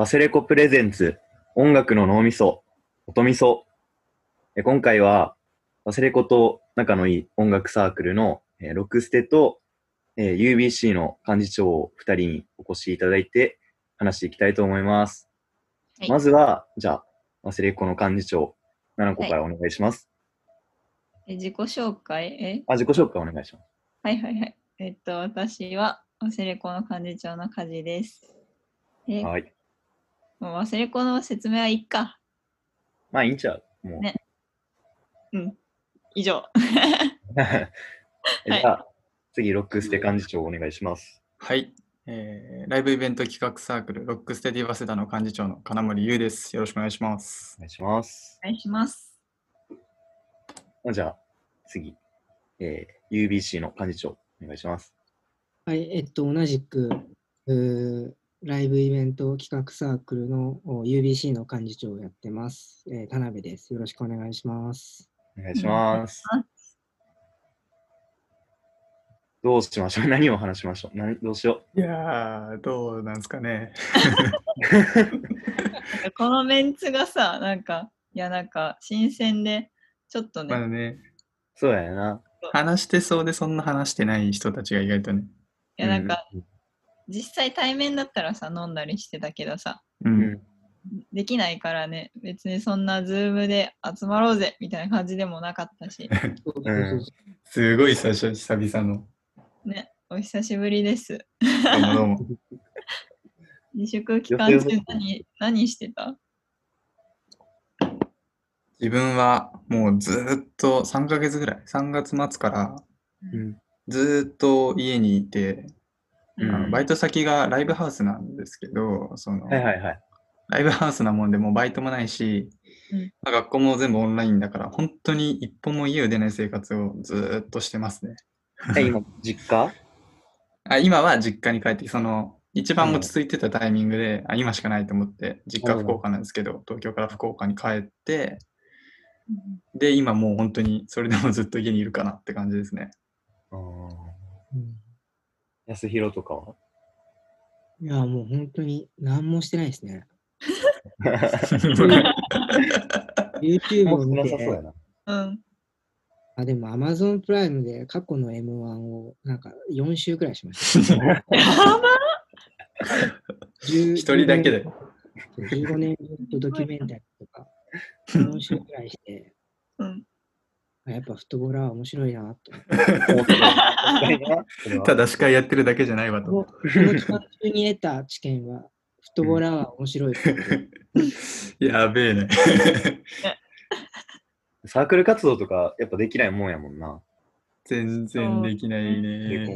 忘れ子プレゼンツ音楽の脳みそ音みそえ今回は忘れ子と仲のいい音楽サークルの、えーロックステと、えー UBC の幹事長を2人にお越しいただいて話していきたいと思います。はいまずは、じゃあ、忘れ子の幹事長、7個からお願いします。え自己紹介？え？あ、自己紹介お願いします。はいはいはい。えっと、私は忘れ子の幹事長の梶です。え、はい。もう忘れ子の説明はいいか。まあ、いいんちゃう？もう。ねうん。以上。え じゃあ、次、ロックステ幹事長お願いします。はい、えーライブイベント企画サークルロックステディワセダの幹事長の金森優です。よろしくお願いしますお。願いします。お願いします。じゃあ、次、えー UBC の幹事長お願いします。はい、えっと、同じく、ライブイベント企画サークルのお UBC の幹事長をやってます。えー田辺です。よろしくお願いします。お願いしますうん。どうしましょう？何を話しましょう？何どうしよいやー、どうなんですかね。このメンツがさ、なんか、いやなんか、新鮮で、ちょっとね、まだね、う。そうやな。話してそうでそんな話してない人たちが意外とね。いやなんか、うん実際対面だったらさ、飲んだりしてたけどさ、う。うんん。できないからね、別にそんなズームで集まろうぜみたいな感じでもなかったし、そうそうそうそすごい最初、久々の。ね、お久しぶりです。どうもどうも。自粛期間中何何してた？自分はもうずーっと3ヶ月ぐらい、3月末からうん。ずーっと家にいて、バイト先がライブハウスなんですけど、その、はいはいはい。ライブハウスなもんでもうバイトもないし、うん。まあ学校も全部オンラインだから、本当に一歩も家を出ない生活をずーっとしてますね。え、今、実家？あ今は実家に帰って、その、一番落ち着いてたタイミングで、あ今しかないと思って、実家うん福岡なんですけど、東京から福岡に帰って、で、今もう本当にそれでもずっと家にいるかなって感じですね。あー。うん安弘とかは？いや、もう本当に何もしてないですね。YouTube を見てなさそうや、な。うん。あ、でも Amazon プライムで過去の M1 をなんか4週くらいしました。やば10一人だけで。15年分とドキュメンタリーとか、4週くらいして、うん。あやっぱフットボーラーは面白いなと ただ司会やってるだけじゃないわと。この期間中に得た知見は、フットボーラーは面白い。やべえね。サークル活動とかやっぱできないもんやもんな。全然できないね。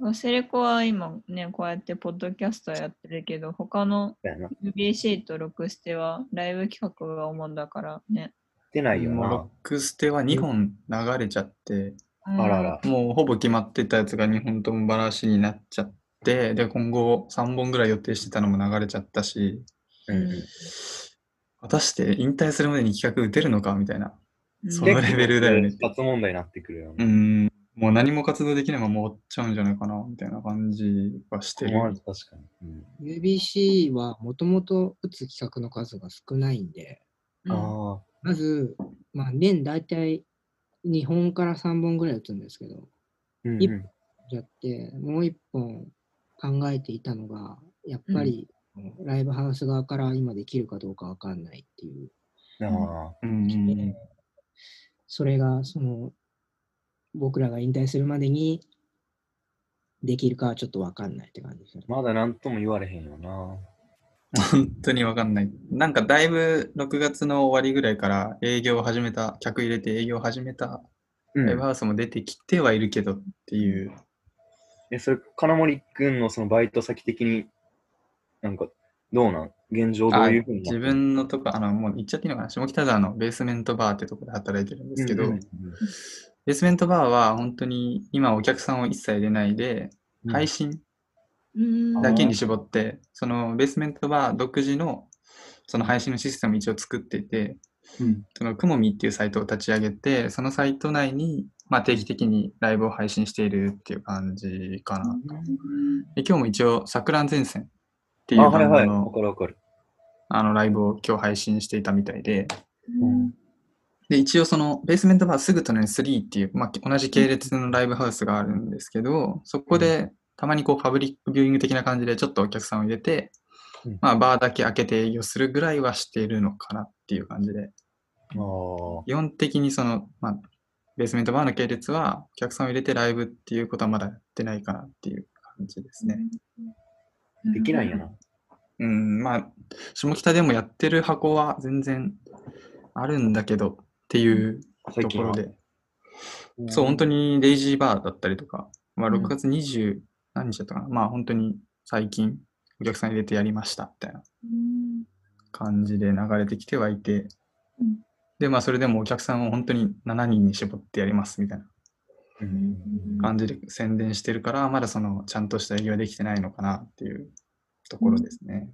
忘れ子は今ね、こうやってポッドキャストやってるけど、他の。UBC とロクステはライブ企画が主だからね。出ないよなもうロッ。クステは2本流れちゃって、あらら。もうほぼ決まってたやつが2本ともバラシになっちゃって、で、今後3本ぐらい予定してたのも流れちゃったし、うんうん果たして引退するまでに企画打てるのかみたいな。うん。そのレベルだよね結構脱問題になってくるよね。うーん、もう何も活動できないまま終わっちゃうんじゃないかな、みたいな感じはしてる。まあ確かに。うん UBC はもともと打つ企画の数が少ないんで、うんあまず、まあ、年大体2本から3本ぐらい打つんですけど、あ。うん一うんやって、もう1本考えていたのが、やっぱり、ライブハウス側から今できるかどうかわかんないっていう。あうんうんうんそれが、その、僕らが引退するまでにできるかはちょっとわかんないって感じですねあ。まだ何とも言われへんよな。本当にわかんない。なんかだいぶ6月の終わりぐらいから営業を始めた、客入れて営業を始めたうん。ライブハウスも出てきてはいるけどっていう。え、それ、金森くんのそのバイト先的に、なんか、どうなん？現状どうあいうふうに自る？分のとこ、あの、もう言っちゃっていいのかな下北沢のベースメントバーってとこで働いてるんですけど、うんうんベースメントバーは本当に今お客さんを一切入れないで、うん。配信うんだけに絞って、そのベースメントバー独自のその配信のシステムを一応作っていて、うんそのくもみっていうサイトを立ち上げて、そのサイト内に、まあ、定期的にライブを配信しているっていう感じかな。で今日も一応、桜前線っていうあ、はいはい。バンドのわかるわかる。あのライブを今日配信していたみたいで、うんで、一応そのベースメントバーすぐ隣に3っていう、まあ、同じ系列のライブハウスがあるんですけど、そこでたまにこうパブリックビューイング的な感じでちょっとお客さんを入れて、うんまあバーだけ開けて営業するぐらいはしているのかなっていう感じで、基本的にその、まあ、ベースメントバーの系列はお客さんを入れてライブっていうことはまだやってないかなっていう感じですね。できないんや。な。うん、まあ、下北でもやってる箱は全然あるんだけどっていう。ところで、そう、本当にデイジーバーだったりとか、まあ、うん6月20、何日だったかな、まあ、本当に最近お客さん入れてやりましたみたいなうん。感じで流れてきてはいて、うん。で、まあ、それでもお客さんを本当に7人に絞ってやりますみたいなうん。感じで宣伝してるから、まだそのちゃんとした営業はできてないのかなっていうところですね。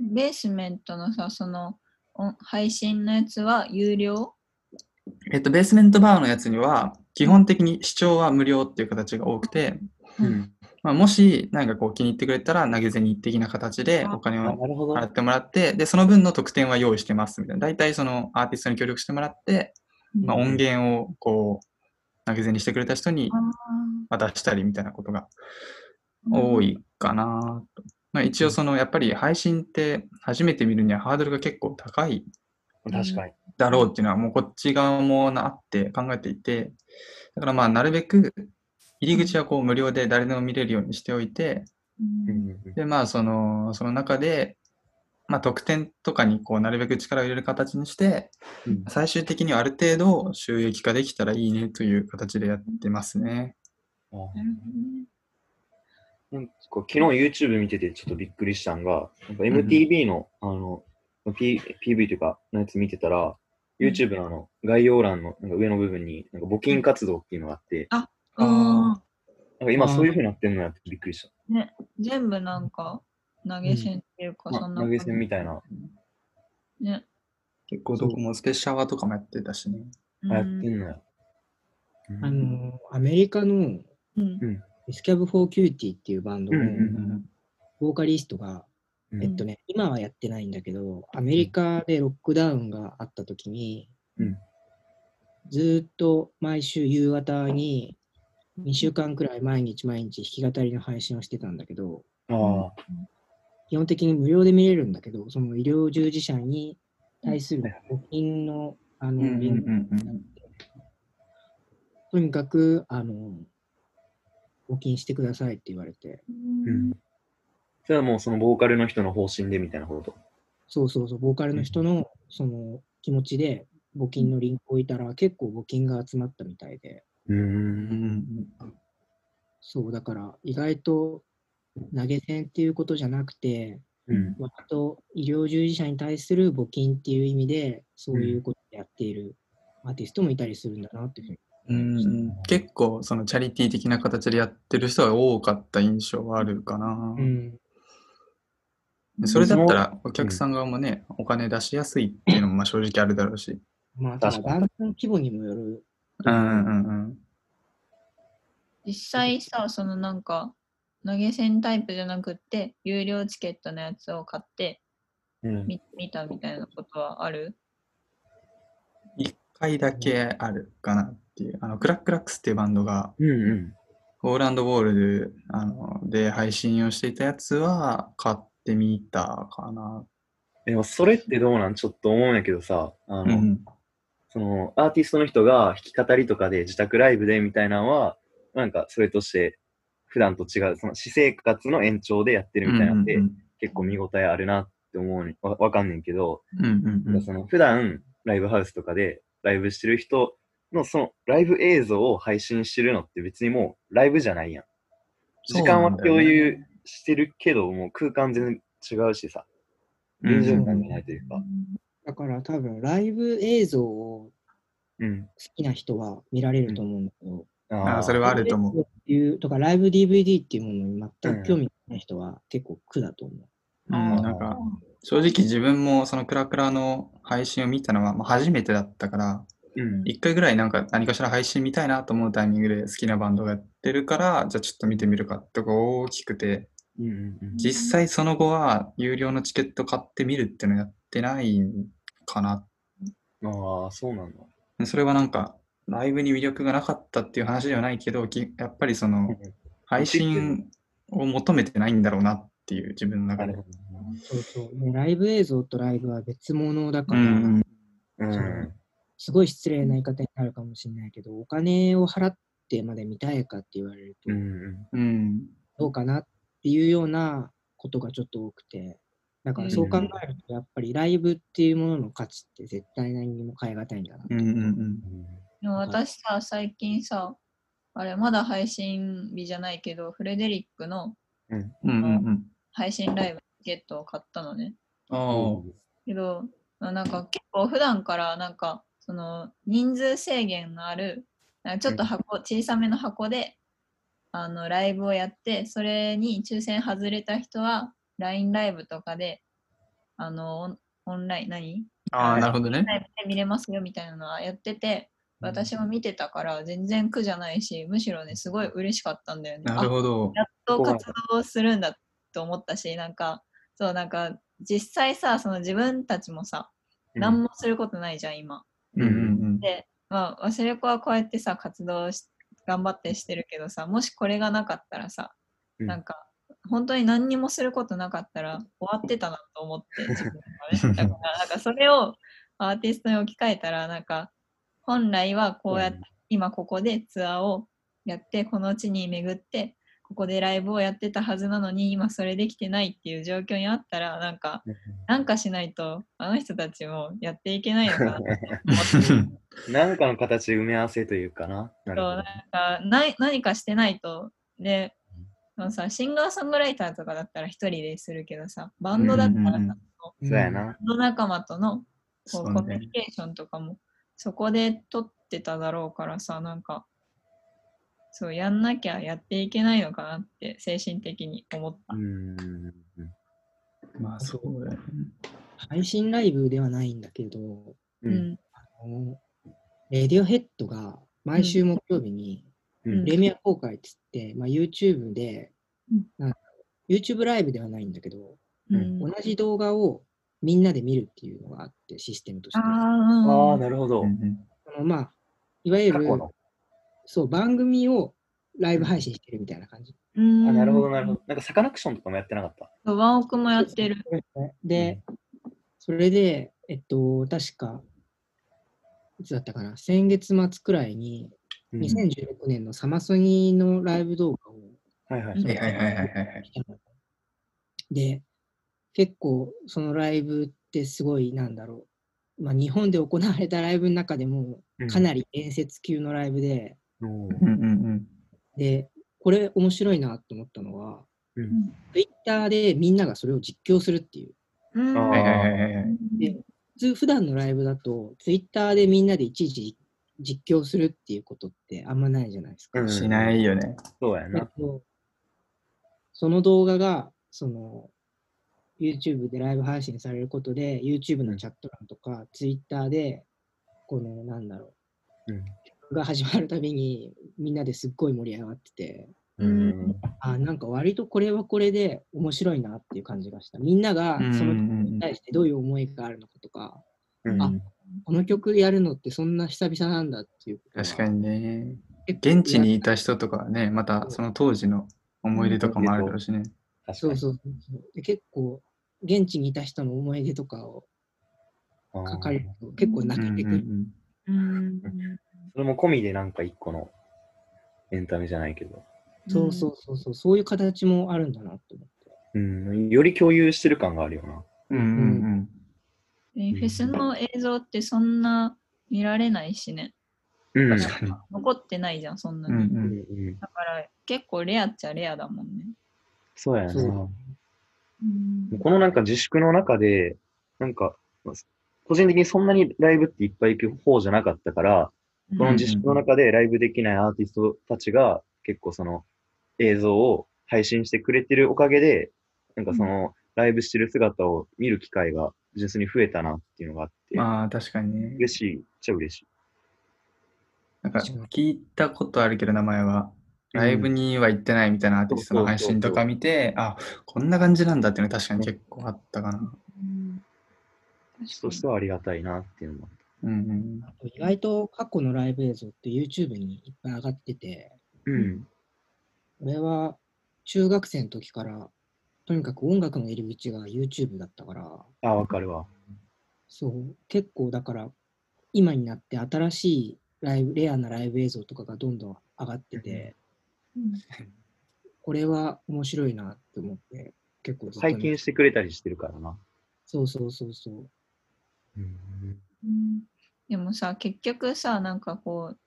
ベースメントのさ、その音配信のやつは有料？えっと、ベースメントバーのやつには、基本的に視聴は無料っていう形が多くて、うん。まあ、もし何かこう気に入ってくれたら投げ銭的な形でお金あを。払ってもらって、で、その分の特典は用意してますみたいな。大体そのアーティストに協力してもらって、まあ、音源をこう投げ銭してくれた人に渡したりみたいなことが多いかなと。まあ、一応そのやっぱり配信って初めて見るにはハードルが結構高い確かに。だろうっていうのはもうこっち側もなって考えていて、だからまあなるべく入り口はこう無料で誰でも見れるようにしておいて、うん。でまあそのその中で、まあ、特典とかにこうなるべく力を入れる形にして、うん。最終的にはある程度収益化できたらいいねという形でやってますね。あなるほどね。なんか昨日 YouTube 見ててちょっとびっくりしたんが、なんか MTV の、あの、P、PV というか、のやつ見てたら、うん YouTube のあの、概要欄のなんか上の部分に、なんか募金活動っていうのがあって、ああうんなんか今そういう風になってんのやってびっくりした。ね、全部なんか投げ銭っていうか、まあそんな投げ銭みたいな。ね。結構どこもスペシャワーとかもやってたしね。あ、やっうんてんのや。うん。あの、アメリカのうん。デスキャブ・フォー・キューティーっていうバンドのうんうん。ボーカリストが、うん。えっとね、今はやってないんだけど、アメリカでロックダウンがあった時に、うん。ずーっと毎週夕方に2週間くらい毎日毎日弾き語りの配信をしてたんだけど、ああ、基本的に無料で見れるんだけど、その医療従事者に対する募金のあの、リンクとにかくあの募金してくださいって言われて、うん。それはもうそのボーカルの人の方針でみたいなこと？そうそうそう、ボーカルの人のその気持ちで募金のリンクを置いたら結構募金が集まったみたいで、うんんそう、だから意外と投げ銭っていうことじゃなくて、うん。割と医療従事者に対する募金っていう意味で、そういうことをやっているアーティストもいたりするんだなっていうふうにうん結構そのチャリティー的な形でやってる人が多かった印象はあるかな。うん、でそれだったらお客さん側もね、お金出しやすいっていうのもまあ正直あるだろうし。まあ、ただ確かバンドの規模にもよる。うんうんうん実際さ、そのなんか、投げ銭タイプじゃなくって、有料チケットのやつを買ってうん。見見たみたいなことはある？一回だけあるかなっていう。あの、クラックラックスっていうバンドが、うんうん。オーランドウォールであので配信をしていたやつは買ってみたかな。でもそれってどうなん？ちょっと思うんやけどさ、あの、うんそのアーティストの人が弾き語りとかで自宅ライブでみたいなのは、なんかそれとして普段と違う、その私生活の延長でやってるみたいなんで、うん結構見応えあるなって思うにわわかんねんけど、うんうんうん。その普段ライブハウスとかでライブしてる人のそのライブ映像を配信してるのって別にもうライブじゃないやん。時間は共有してるけど、もう空間全然違うしさ、臨場感がないというか。だから多分ライブ映像をうん。好きな人は見られると思うんだけど、ああ、それはあると思う。っていうとかライブ DVD っていうものに全く興味ない人は結構苦だと思う。うん、なんか、正直自分もそのクラクラの配信を見たのはまあ初めてだったから、うん。一回ぐらいなんか何かしら配信見たいなと思うタイミングで好きなバンドがやってるから、じゃあちょっと見てみるかってこう大きくて、うんうんうん実際その後は有料のチケット買ってみるっていうのやってないんかな。ああ、そうなんだ。それはなんか、ライブに魅力がなかったっていう話ではないけど、きやっぱりその、配信を求めてないんだろうなっていう自分の中で。そうそう。ね、ライブ映像とライブは別物だから、うんうん。うん。すごい失礼な言い方になるかもしれないけど、お金を払ってまで見たいかって言われるとう、んうん。どうかなっていうようなことがちょっと多くて、だからそう考えると、やっぱりライブっていうものの価値って絶対何にも変え難いんだな。うんうんうん。うん。でも私さ、最近さ、あれ、まだ配信日じゃないけど、フレデリックのうんうんうん。配信ライブのチケットを買ったのね。ああ。けど、あなんか結構普段からなんか、その人数制限のある、なんかちょっと箱、小さめの箱で、あの、ライブをやって、それに抽選外れた人は、LINE ライブとかで、あの、オンライン、何？ああ、なるほどね。ライブで見れますよみたいなのはやってて、私も見てたから全然苦じゃないし、むしろね、すごい嬉しかったんだよね。なるほど。やっと活動するんだと思ったし、なんか、そう、なんか、実際さ、その自分たちもさ、何もすることないじゃん、今。うんうんで、まあ、忘れ子はこうやってさ、活動し、頑張ってしてるけどさ、もしこれがなかったらさ、うんなんか、本当に何にもすることなかったら終わってたなと思って、自分がね。だから、なんかそれをアーティストに置き換えたら、なんか、本来はこうやって、うん今ここでツアーをやって、この地に巡って、ここでライブをやってたはずなのに、今それできてないっていう状況にあったら、なんか、なんかしないと、あの人たちもやっていけないのかなと思って。なんかの形で埋め合わせというかな。なそうなんかない何かしてないとでそのさシンガーソングライターとかだったら一人でするけどさバンドだったらさ、そうやな。バンド仲間とのこそううねコミュニ。ケーションとかもそこで取ってただろうからさなんかそうやんなきゃやっていけないのかなって精神的に思った。うん。まあそうだよね。配信ライブではないんだけど、う。うんんあのレディオヘッドが毎週木曜日にうんプレミア公開っつって、まあ、YouTube で、うん YouTube ライブではないんだけど、うん同じ動画をみんなで見るっていうのがあって、システムとして。あああ、あなるほどうん。うんそのまあ、いわゆる過去の。そう番組をライブ配信してるみたいな感じ。うんあ、なるほど、なるほど。なんかサカナクションとかもやってなかった？ワンオクもやってる。で、それで、えっと、確か、いつだったかな、先月末くらいに、うん2016年のサマソニのライブ動画をはいはい。はいはいはいはいはい。で、結構そのライブってすごい、なんだろう、まあ、日本で行われたライブの中でもかなり伝説級のライブで、うん。うんうんで、これ面白いなと思ったのは、うん。Twitter でみんながそれを実況するっていう。うんあーはいはいはいはいはい。で普通、普段のライブだと、Twitter でみんなでいちいち実況するっていうことってあんまないじゃないですか。うんしないよね。そうやな。その動画が、その、YouTube でライブ配信されることで、YouTube のチャット欄とか、Twitter で、この、なんだろうんう、が始まるたびに、みんなですっごい盛り上がってて、うん。あ、なんか割とこれはこれで面白いなっていう感じがした。みんながそのに対してどういう思いがあるのかとか、うんあこの曲やるのってそんな久々なんだっていうことが確かにね。現地にいた人とかはね、またその当時の思い出とかもあるだろうしね。確かに。そうそうそうそうで。結構、現地にいた人の思い出とかを書かれると結構泣けてくる。うんうんそれも込みでなんか一個のエンタメじゃないけど。そうそうそうそう、そういう形もあるんだなと思って。うん。より共有してる感があるよな。うんうんうんえフェスの映像ってそんな見られないしね。うん。確かに。残ってないじゃん、そんなに。うんううんんうん。だから結構レアっちゃレアだもんね。そうやな。そううんこのなんか自粛の中で、なんか、個人的にそんなにライブっていっぱい行く方じゃなかったから、この自粛の中でライブできないアーティストたちが結構その映像を配信してくれてるおかげで、なんかそのライブしてる姿を見る機会が純粋に増えたなっていうのがあって、まあ確かにね。嬉しいっちゃ嬉しい。なんか聞いたことあるけど名前は、ライブには行ってないみたいなアーティストの配信とか見て、あ、こんな感じなんだっていうのは確かに結構あったかな。うん確かにとしてはありがたいなっていうのも。うんうん。あと意外と過去のライブ映像って YouTube にいっぱい上がってて、うん。俺は中学生の時から、とにかく音楽の入り口が YouTube だったから、あ、わかるわ。そう、結構だから、今になって新しいライブ、レアなライブ映像とかがどんどん上がってて、うんこれは面白いなって思って、結構ずっと見拝見してくれたりしてるからな。そうそうそうそう。うん。うんでもさ、結局さ、なんかこう、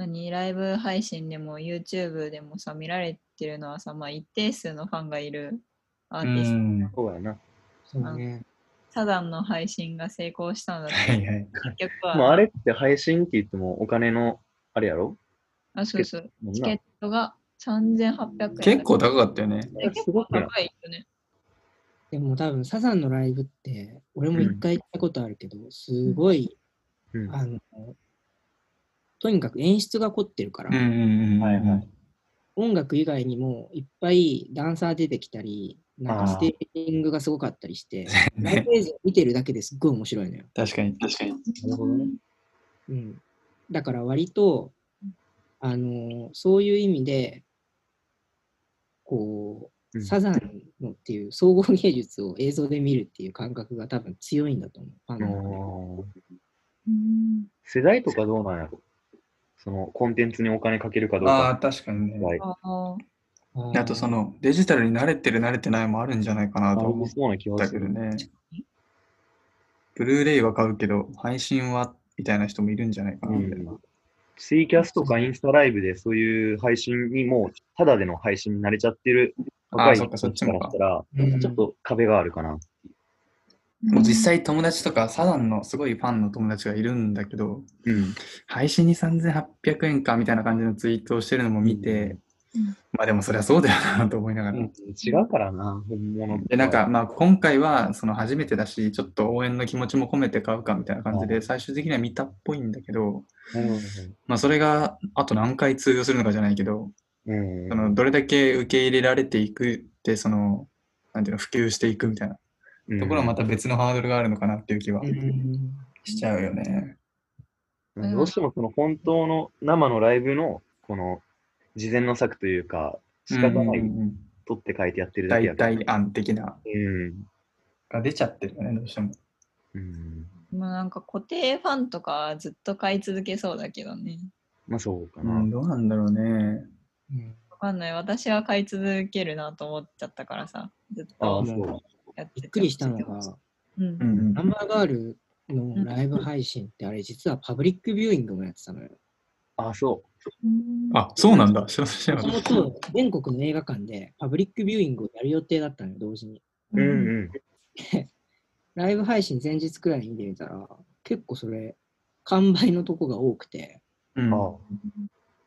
何、ライブ配信でも YouTube でもさ、見られてるのはさ、まあ一定数のファンがいるアーティスト。うんそうやな。そうね。サザンの配信が成功したのだって、はいはい。結局は、もうあれって配信って言ってもお金の、あれやろ？あ、そうそう、チケットが3800円。結構高かったよね。え結構高いよね。でも多分サザンのライブって、俺も一回行ったことあるけど、すごい、うん。あの、とにかく演出が凝ってるから、音楽以外にもいっぱいダンサー出てきたり、なんかあーステージングがすごかったりして、ライねブ映像見てるだけですっごい面白いのよ。確かに、確かに。なるほどね。うん。だから割と、あのそういう意味で、こう、うんサザンのっていう総合芸術を映像で見るっていう感覚が多分強いんだと思う。ファンのーうん世代とかどうなんやろ？そのコンテンツにお金かけるかどうああ、か。確かにね。はいあとそのデジタルに慣れてる慣れてないもあるんじゃないかなと思っそうな気がする。たけどね。ブルーレイは買うけど、配信はみたいな人もいるんじゃないかな、みたいな。ツイキャスとかインスタライブでそういう配信にもう、ただでの配信に慣れちゃってる若い人からしたら、うんちょっと壁があるかな。もう実際友達とか、サザンのすごいファンの友達がいるんだけど、うん。配信に3800円かみたいな感じのツイートをしてるのも見て、うん。まあでもそりゃそうだよなと思いながら。違うからな、本物とで、なんか、まあ今回はその初めてだし、ちょっと応援の気持ちも込めて買うかみたいな感じで、うん。最終的には見たっぽいんだけど、うん。まあそれがあと何回通用するのかじゃないけど、うん。そのどれだけ受け入れられていくって、その、なんていうの、普及していくみたいなところはまた別のハードルがあるのかなっていう気はうんしちゃうよね。うんどうしてもその本当の生のライブのこの事前の策というか、仕方ない、うんうんうん取って書いてやってるだけ代や案的なうん。が出ちゃってるよね、どうしても。うん。まあなんか固定ファンとかはずっと買い続けそうだけどね。まあそうかな。うん、どうなんだろうね。うんわかんない。私は買い続けるなと思っちゃったからさ。ずっとああ、そう。やってびっくりしたのが、うんナンバーガールのライブ配信ってあれ実はパブリックビューイングもやってたのよ。あ、そうんあ、そうなんだ。知らなかっともと全国の映画館でパブリックビューイングをやる予定だったのよ、同時に。う。うんうん。ライブ配信前日くらいに見てみたら、結構それ、完売のとこが多くて、た。うんあ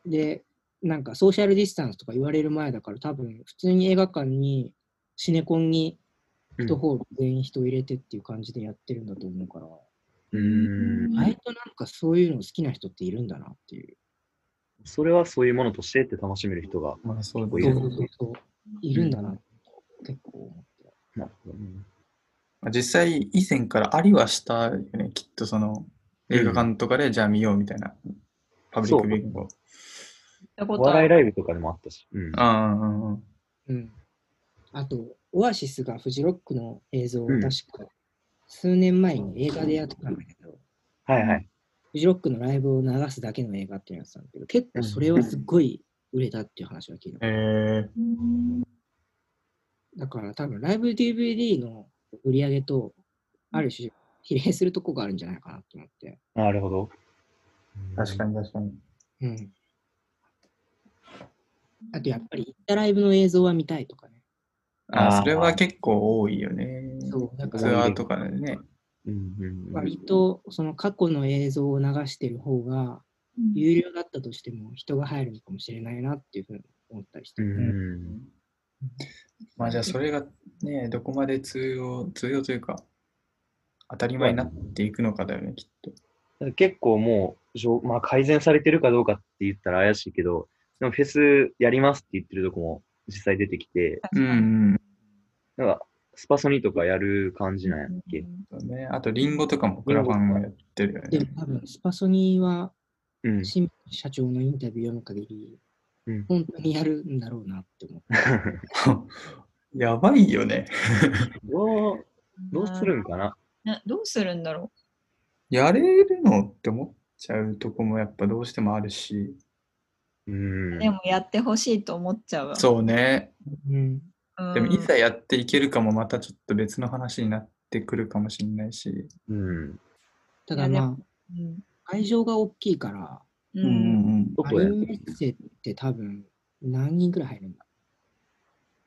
で、なんかソーシャルディスタンスとか言われる前だから、多分普通に映画館に、シネコンにうん1ホール全員人入れてっていう感じでやってるんだと思うから、うん。意外となんかそういうの好きな人っているんだなっていう。それはそういうものとしてって楽しめる人が。まあそういそうねうそうそうそう。いるんだな、結構思って。なるほどねまあ実際以前からありはしたよね。きっとその映画館とかでじゃあ見ようみたいな。パブリックビューイングを。お笑いライブとかでもあったし。うん。ああ、うんうんうん。あと、オアシスがフジロックの映像をうん確か数年前に映画でやってたんだけど、はいはい。フジロックのライブを流すだけの映画っていうのやつなんだけど、結構それはすっごい売れたっていう話は聞いた。へえうんだから多分ライブ DVD の売り上げとある種比例するとこがあるんじゃないかなと思って。なるほど。確かに確かに。うん。あとやっぱり行ったライブの映像は見たいとかね。あそれは結構多いよね。そう、だからツアーとかでね。に。うんうんうん割とその過去の映像を流してる方が有料だったとしても人が入るのかもしれないなっていうふうに思ったりしてうる。ん。まあじゃあそれがね、どこまで通用、通用というか、当たり前になっていくのかだよね、きっと。結構もう、じょまあ、改善されてるかどうかって言ったら怪しいけど、でもフェスやりますって言ってるとこも実際出てきて、うんうん。なんか、スパソニとかやる感じなんやっけ？そうね。あと、リンゴとかもクラファンがやってるよね。でも多分、スパソニーは、うん。新社長のインタビュー読む限り、うん本当にやるんだろうなって思う。やばいよね。どう、どうするんかな？などうするんだろやれるのって思っちゃうとこもやっぱどうしてもあるし。うんう。。でもやってほしいと思っちゃうわ。そうね。うん。うん。でもいざやっていけるかもまたちょっと別の話になってくるかもしれないし。うん。ただまあ、いやでうん。会場が大きいから、う。うんんどこやマリンメッセって多分何人くらい入るんだ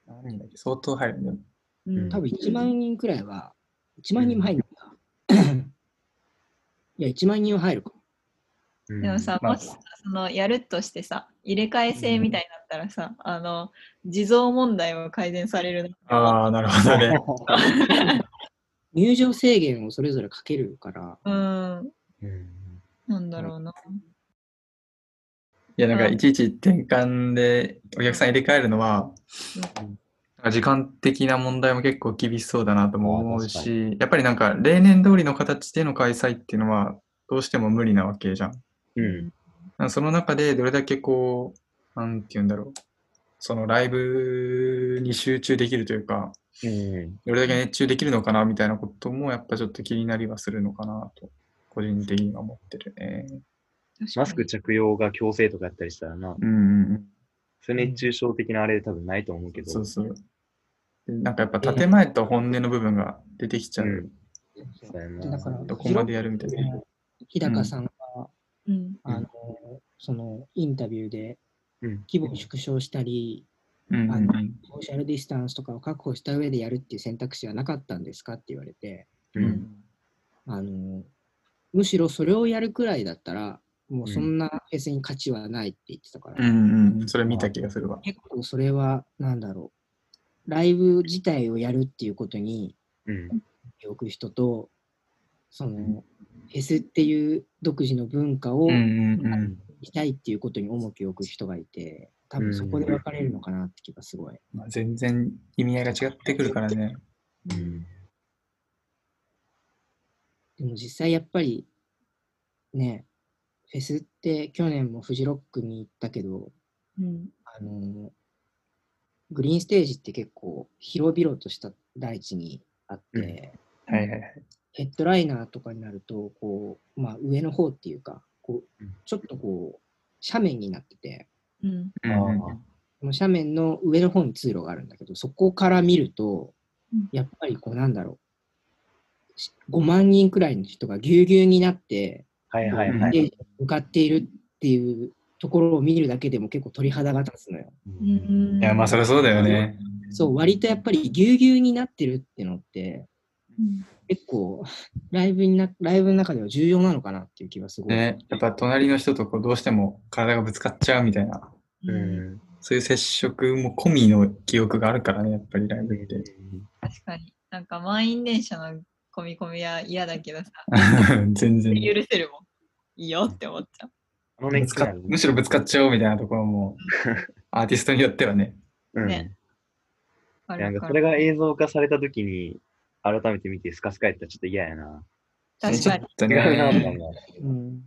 うん。何だっけ？相当入るね。うん多分1万人くらいは、1万人も入るんだ。いや、1万人は入るか。うん。でもさ、まあ。もしさそのやるとしてさ、入れ替え制みたいになったらさ、あの、地蔵問題も改善されるなああ、なるほどね。入場制限をそれぞれかけるから、うん。うん。なんだろうな。いや、なんかうんいちいち転換でお客さん入れ替えるのは、なんか時間的な問題も結構厳しそうだなとも思うし、やっぱりなんか例年通りの形での開催っていうのはどうしても無理なわけじゃん。うん。その中でどれだけこう、なんて言うんだろう。そのライブに集中できるというか、うん。どれだけ熱中できるのかなみたいなこともやっぱちょっと気になりはするのかなと、個人的には思ってるね。マスク着用が強制とかやったりしたらな、うんうんうん。それ熱中症的なあれ多分ないと思うけど。そうそう。でなんかやっぱ建前と本音の部分が出てきちゃう。うんだからどこまでやるみたいな。日高さんが、うん。あの、そのインタビューでうん。規模を縮小したり、うん。うん。うん。ソーシャルディスタンスとかを確保した上でやるっていう選択肢はなかったんですかって言われて、あの、むしろそれをやるくらいだったら、もうそんなフェスに価値はないって言ってたから、うん。うん、それ見た気がするわ。結構それは、なんだろう、ライブ自体をやるっていうことにうん。置く人と、その、フェスっていう独自の文化をうんうんうんしたいっていうことに重きを置く人がいて、多分そこで分かれるのかなって気がすごい。まあ、全然意味合いが違ってくるからね。うん。でも実際やっぱり、ね、フェスって去年もフジロックに行ったけど、うん。あの、グリーンステージって結構広々とした大地にあって、はいはいはい。ヘッドライナーとかになると、こう、まあ上の方っていうか、こううん、ちょっとこう、斜面になってて、うん。うんうんうんその斜面の上の方に通路があるんだけど、そこから見るとうん、やっぱりこうなんだろう、し5万人くらいの人がぎゅうぎゅうになって、はいはいはい。向かっているっていうところを見るだけでも結構鳥肌が立つのよ。うん。いや、まあそりゃそうだよね。そう、割とやっぱりぎゅうぎゅうになってるってのって、うん。結構ライブにな、ライブの中では重要なのかなっていう気がすごい。ね、やっぱ隣の人とこうどうしても体がぶつかっちゃうみたいな、ううん。ん。そういう接触も込みの記憶があるからね、やっぱりライブって。確かに。なんか満員電車の込み込みは嫌だけどさ、全然。許せるもん。いいよって思っちゃう。あのぶつか熱気なのむしろぶつかっちゃおうみたいなところも、アーティストによってはね。うん。なんかそれが映像化されたときに、改めて見てスカスカやったらちょっと嫌やな。確かに。とね。思う。うん。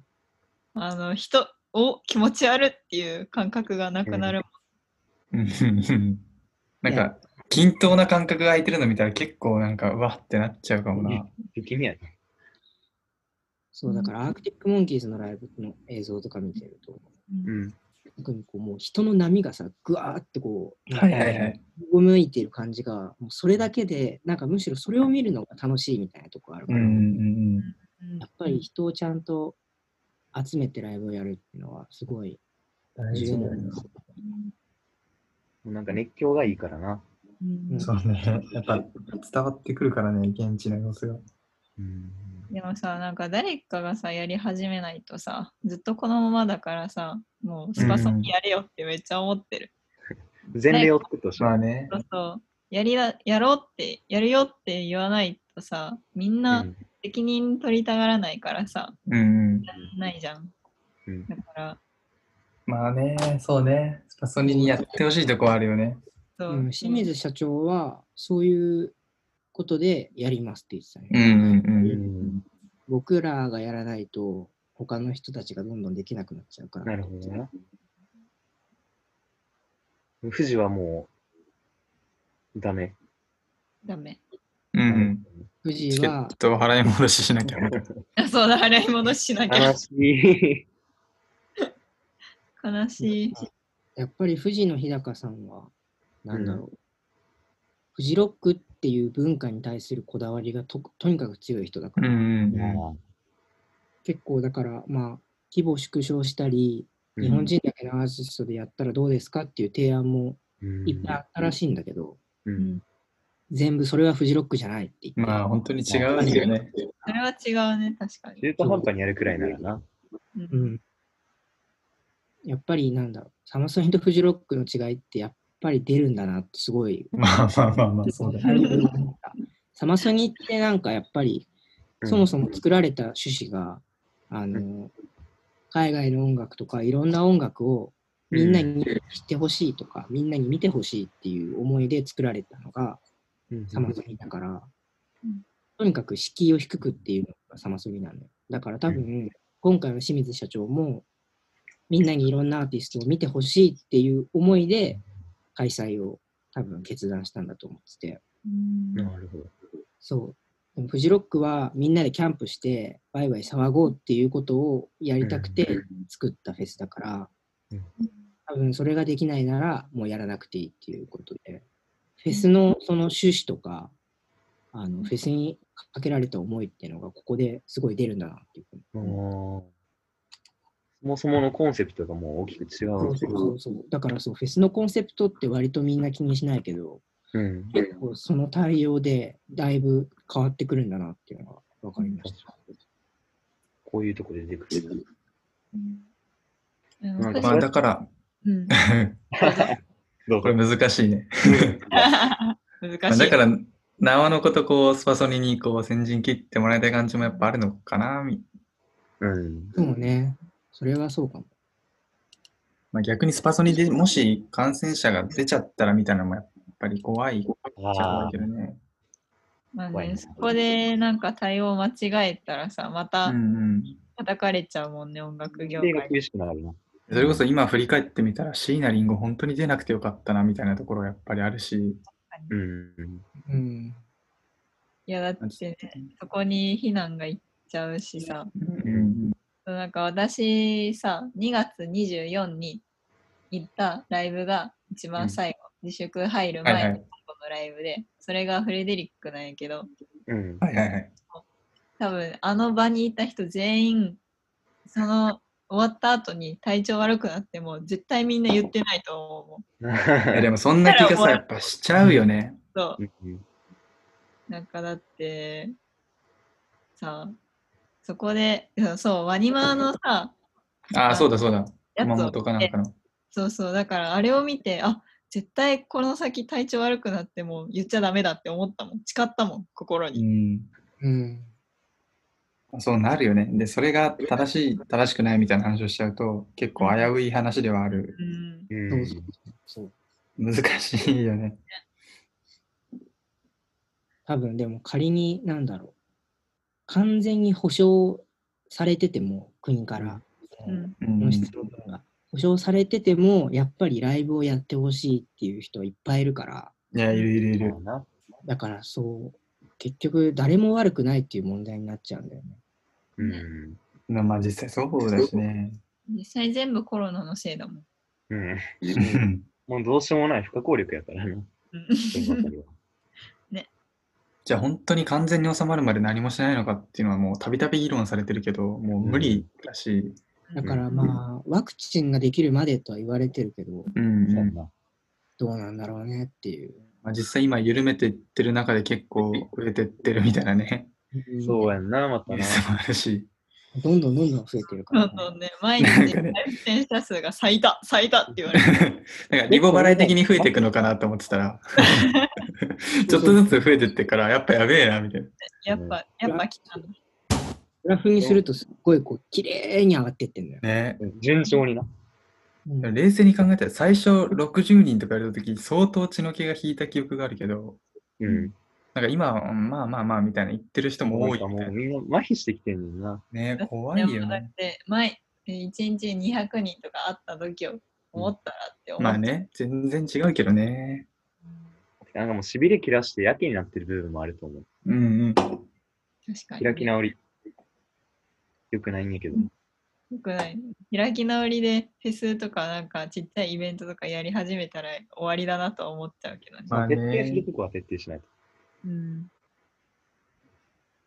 あの、人を気持ち悪っていう感覚がなくなるうんなんか、均等な感覚が空いてるの見たら結構なんか、うわってなっちゃうかもな。不気味やな。そう、だからアークティック・モンキーズのライブの映像とか見てると。うん。特にこうもう人の波がさ、ぐわーってこう、はいはいはい。上向いている感じが、もうそれだけで、なんかむしろそれを見るのが楽しいみたいなとこあるから、うんうんうん。うんやっぱり人をちゃんと集めてライブをやるっていうのは、すごい重要なんです。なんか熱狂がいいからな。うんそうね。やっぱ伝わってくるからね、現地の様子が。うん。でもさ、なんか誰かがさ、やり始めないとさ、ずっとこのままだからさ、もうスパソニやれよってめっちゃ思ってる。前例を作ってほしい。まあね。そうそう。やりだやろうって、やるよって言わないとさ、みんな責任取りたがらないからさ、うんないじゃん。うんだから、まあね、そうね。スパソニにやってほしいとこはあるよね。そううん、清水社長はそういうことでやりますって言ってたね。うんうんう。うんん。僕らがやらないと他の人たちがどんどんできなくなっちゃうから。なるほどな。富士はもう、ダメ。ダメ。うんうん。富チケ士はットを 払い戻ししなきゃ。あそうだ、払い戻ししなきゃ悲。しい。悲しい。やっぱり富士の日高さんは、なんだろう、フジロックっていう文化に対するこだわりがととにかく強い人だから、うんうん結構だから、まあ、規模縮小したり、日本人だけのアーティストでやったらどうですかっていう提案もいっぱいあったらしいんだけど、うん。全部それはフジロックじゃないって言って、まあ本当に違うんだよね。それは違うね、確かに。中途半端にやるくらいならな。ううんん、やっぱりなんだろう、サマソニとフジロックの違いってやっぱり出るんだなってすごい まあまあまあまあ、そうだね。サマソニってなんかやっぱりそもそも作られた趣旨が、あの海外の音楽とかいろんな音楽をみんなに知ってほしいとか、みんなに見てほしいっていう思いで作られたのがうんサマソニだから、うん。とにかく敷居を低くっていうのがサマソニなんだよ。だから多分、今回の清水社長もみんなにいろんなアーティストを見てほしいっていう思いで開催を多分決断したんだと思ってて。うんなるほど。そう。でもフジロックはみんなでキャンプしてワイワイ騒ごうっていうことをやりたくて作ったフェスだから、うん多分それができないならもうやらなくていいっていうことで、フェスのその趣旨とか、あのフェスにかけられた思いっていうのがここですごい出るんだなっていうふうに。そもそものコンセプトがもう大きく違う。そうそうそうそう。だからそう、フェスのコンセプトって割とみんな気にしないけど、うん。結構その対応でだいぶ変わってくるんだなっていうのが分かりました。こういうとこで出てくる。うんなんかまあだから、うんどうこれ難しいね。難しい。まあだから、縄のことこう、スパソニにこう、先陣切ってもらいたい感じもやっぱあるのかな。みうん。そうね。それはそうかも。まあ、逆にスパソニでもし感染者が出ちゃったらみたいなのもやっぱり怖いっちゃ怖あいけどね。まあね、そこでなんか対応間違えたらさ、まうたんうん。叩かれちゃうもんね、音楽業界。規定が厳しくなるな。それこそ今振り返ってみたら椎名林檎本当に出なくてよかったなみたいなところがやっぱりあるし。うん。うん。いや、だってね、そこに非難がいっちゃうしさ、うんなんか私さ、2月24に行ったライブが一番最後、自粛入るはいはい前の最後のライブで、それがフレデリックなんやけど、うん。はいはいはい。多分あの場にいた人全員、その終わった後に体調悪くなっても絶対みんな言ってないと思う。いやでもそんな気がさ、やっぱしちゃうよね。そううんなんかだって、さ、そこで、そう、ワニマのさ、ああ、そうだそうだ。やつを熊本かなんかの。そうそう、だからあれを見て、あ絶対この先体調悪くなっても言っちゃダメだって思ったもん。誓ったもん、心うに。ん。うん。そうなるよね。で、それが正しい、正しくないみたいな話をしちゃうと、結構危うい話ではある。うん。うんそうそう。難しいよね。多分でも仮になんだろう。完全に保証されてても、国から、うん。うんの質の分が。保証されてても、やっぱりライブをやってほしいっていう人いっぱいいるから、いや、いるいるいる。な。だからそう、結局誰も悪くないっていう問題になっちゃうんだよね。うん。まあまあ実際そうだしね。実際全部コロナのせいだもん。うん。うんもうどうしようもない不可抗力やからな。うんそのあたりはじゃあ本当に完全に収まるまで何もしないのかっていうのはもうたびたび議論されてるけど、もう無理だし。だからまあ、ワクチンができるまでとは言われてるけど、うんうんどうなんだろうねっていう。まあ、実際今緩めていってる中で結構増えてってるみたいなね。そうやんな、またな。ニュースもあるし。どんどんどんどん増えてるから、どんどんね、毎日なんかね感染者数が最多、最多って言われて。なんかリボ払い的に増えていくのかなと思ってたら、ちょっとずつ増えてってから、やっぱやべえな、みたいな。やっぱ、やっぱ来たの。グラフにするとすっごいこう綺麗に上がってってんだよ。ね。うん順調にな。うん冷静に考えたら最初60人とかやるとき相当血の気が引いた記憶があるけど、うん。なんか今はうんまあまあまあみたいな言ってる人も多いみたいな。なんかもうみんな麻痺してきてんねんな。ね怖いよでもだっね。て、前、1日200人とかあった時を思ったらって思っまあね、全然違うけどね。なんかもう痺れ切らしてやけになってる部分もあると思う。うんうん。確かに。開き直り。よくないんやけど。よくない。開き直りでフェスとかなんかちっちゃいイベントとかやり始めたら終わりだなとは思っちゃうけどね。まあね徹底するとこは徹底しないと。うん。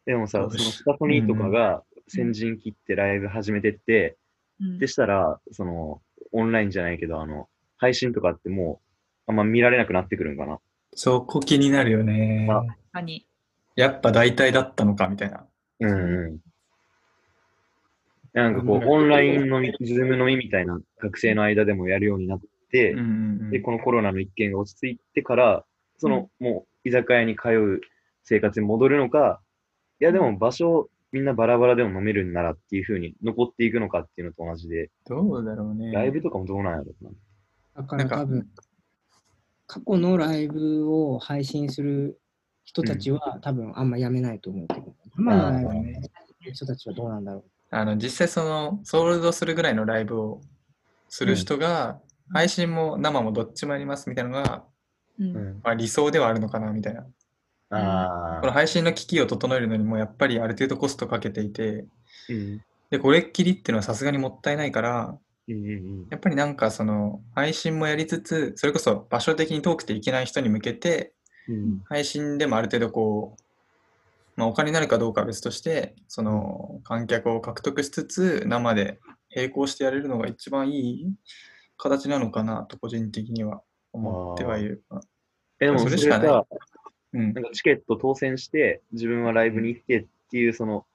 でもさ、そのスタソニーとかが先陣切ってライブ始めてって、うんでしたら、その、オンラインじゃないけど、あの、配信とかってもう、あんま見られなくなってくるんかな。そこ気になるよね。あ確かに。やっぱ大体だったのかみたいな。うんうん。なんかこう、オンラインのみ、ズームのみみたいな学生の間でもやるようになって、うんうんうんで、このコロナの一件が落ち着いてから、その、もう、居酒屋に通う生活に戻るのか、いや、でも場所、みんなバラバラでも飲めるんならっていう風に残っていくのかっていうのと同じで、どうだろうね。ライブとかもどうなんやろうな。だかなんから多分、過去のライブを配信する人たちは、多分あんまやめないと思うけど、今のライブの人たちはどうなんだろあの実際そのソールドするぐらいのライブをする人が、配信も生もどっちもやりますみたいなのが、うん。うん。まあ、理想ではあるのかなみたいな。ああ。この配信の機器を整えるのにもやっぱりある程度コストかけていて、うん。で、これっきりっていうのはさすがにもったいないから、うんうんやっぱりなんかその配信もやりつつ、それこそ場所的に遠くていけない人に向けて、うん。うん。配信でもある程度こう、まあ、お金になるかどうかは別として、その観客を獲得しつつ、生で並行してやれるのが一番いい形なのかなと、個人的には思ってはいる。え、でもそそれれしかないんな。んかチケット当選して、自分はライブに行ってっていう、その、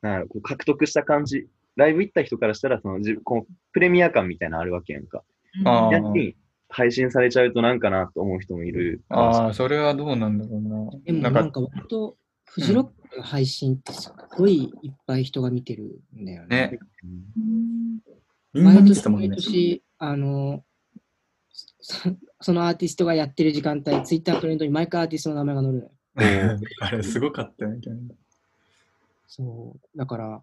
なんこう獲得した感じ、ライブ行った人からしたら、その自こうプレミア感みたいなのあるわけやんか。あーやに配信されちゃうとなんかなと思う人もいる。ああ、それはどうなんだろうな。う。でもなんかなんか割と、フジロックの配信ってすっごいいっぱい人が見てるんだよね。ね、うん毎年、毎。年、あの、そ そのアーティストがやってる時間帯、ツイッタートレンドに毎回アーティストの名前が載るのよ。あれ、すごかったよね。そう。だから、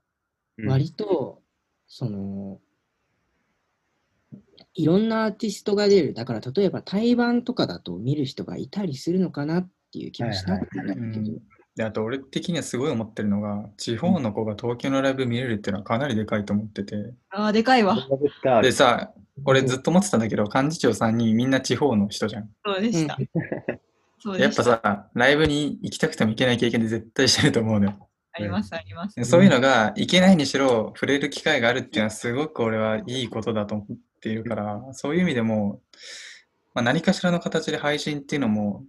うん割と、その、いろんなアーティストが出る。だから、例えば対バンとかだと見る人がいたりするのかなっていう気もしたんだけど、うんであと、俺的にはすごい思ってるのが、地方の子が東京のライブ見れるっていうのはかなりでかいと思ってて。ああ、でかいわ。でさ、俺ずっと思ってたんだけど、幹事長さんにみんな地方の人じゃん。そうでした。そうでやっぱさ、ライブに行きたくても行けない経験で絶対してると思うのよ。あります、ありますで。そういうのが行けないにしろ触れる機会があるっていうのはすごく俺はいいことだと思っているから、そういう意味でも、まあ、何かしらの形で配信っていうのも、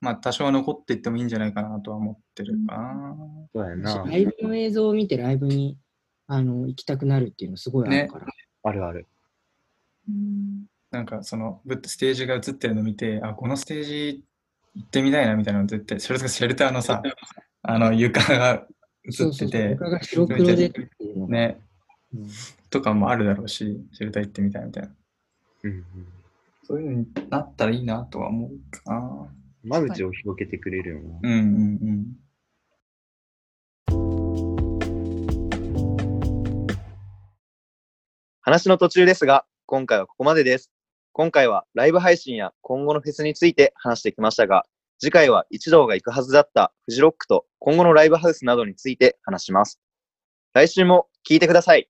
まあ多少は残っていってもいいんじゃないかなとは思ってるかな。そうやな。ライブの映像を見てライブにあの行きたくなるっていうのすごいあるから。あるある。うんなんかそのぶステージが映ってるの見て、あ、このステージ行ってみたいなみたいなの絶対、それこそシェルターのさ、あの床が映そうそうそう。ってて、床が白黒でっていうのが。ね、うんとかもあるだろうし、シェルター行ってみたいみたいな。うんうん。そういうのになったらいいなとは思うかな。間口を広げてくれるよな。うんうんうん。話の途中ですが、今回はここまでです。今回はライブ配信や今後のフェスについて話してきましたが、次回は一同が行くはずだったフジロックと今後のライブハウスなどについて話します。来週も聞いてください。